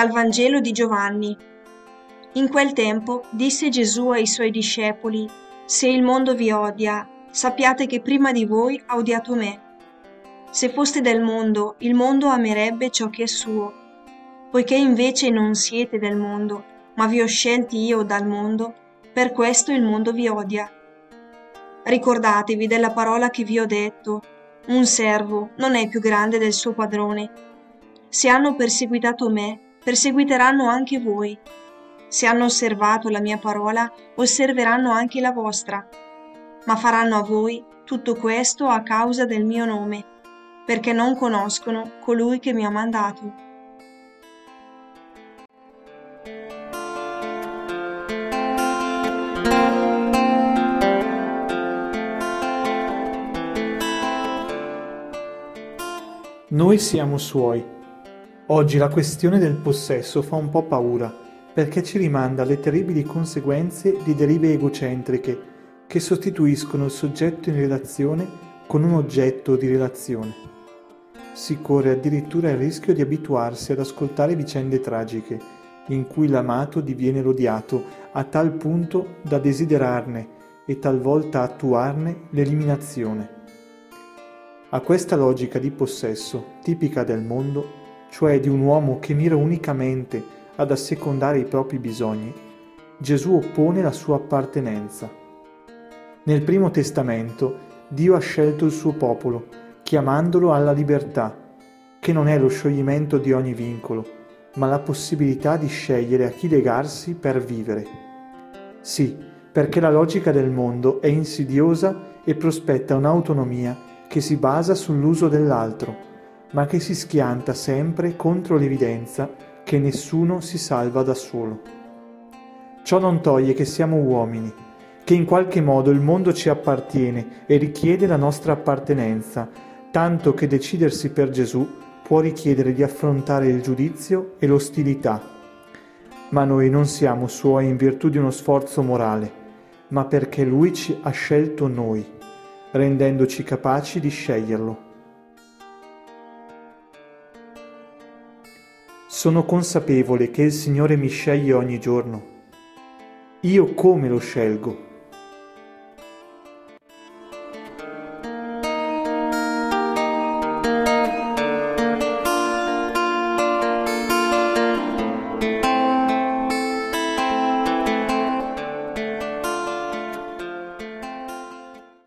Dal Vangelo di Giovanni. In quel tempo disse Gesù ai suoi discepoli, Se il mondo vi odia, sappiate che prima di voi ha odiato me. Se foste del mondo, il mondo amerebbe ciò che è suo. Poiché invece non siete del mondo, ma vi ho scelti io dal mondo, per questo il mondo vi odia. Ricordatevi della parola che vi ho detto, un servo non è più grande del suo padrone. Se hanno perseguitato me, perseguiteranno anche voi. Se hanno osservato la mia parola, osserveranno anche la vostra. Ma faranno a voi tutto questo a causa del mio nome, perché non conoscono colui che mi ha mandato. Noi siamo suoi Oggi la questione del possesso fa un po' paura, perché ci rimanda alle terribili conseguenze di derive egocentriche che sostituiscono il soggetto in relazione con un oggetto di relazione. Si corre addirittura il rischio di abituarsi ad ascoltare vicende tragiche, in cui l'amato diviene l'odiato a tal punto da desiderarne e talvolta attuarne l'eliminazione. A questa logica di possesso, tipica del mondo, cioè di un uomo che mira unicamente ad assecondare i propri bisogni, Gesù oppone la sua appartenenza. Nel primo testamento Dio ha scelto il suo popolo, chiamandolo alla libertà, che non è lo scioglimento di ogni vincolo, ma la possibilità di scegliere a chi legarsi per vivere. Sì, perché la logica del mondo è insidiosa e prospetta un'autonomia che si basa sull'uso dell'altro ma che si schianta sempre contro l'evidenza che nessuno si salva da solo. Ciò non toglie che siamo uomini, che in qualche modo il mondo ci appartiene e richiede la nostra appartenenza, tanto che decidersi per Gesù può richiedere di affrontare il giudizio e l'ostilità. Ma noi non siamo suoi in virtù di uno sforzo morale, ma perché Lui ci ha scelto noi, rendendoci capaci di sceglierlo. Sono consapevole che il Signore mi sceglie ogni giorno. Io come lo scelgo?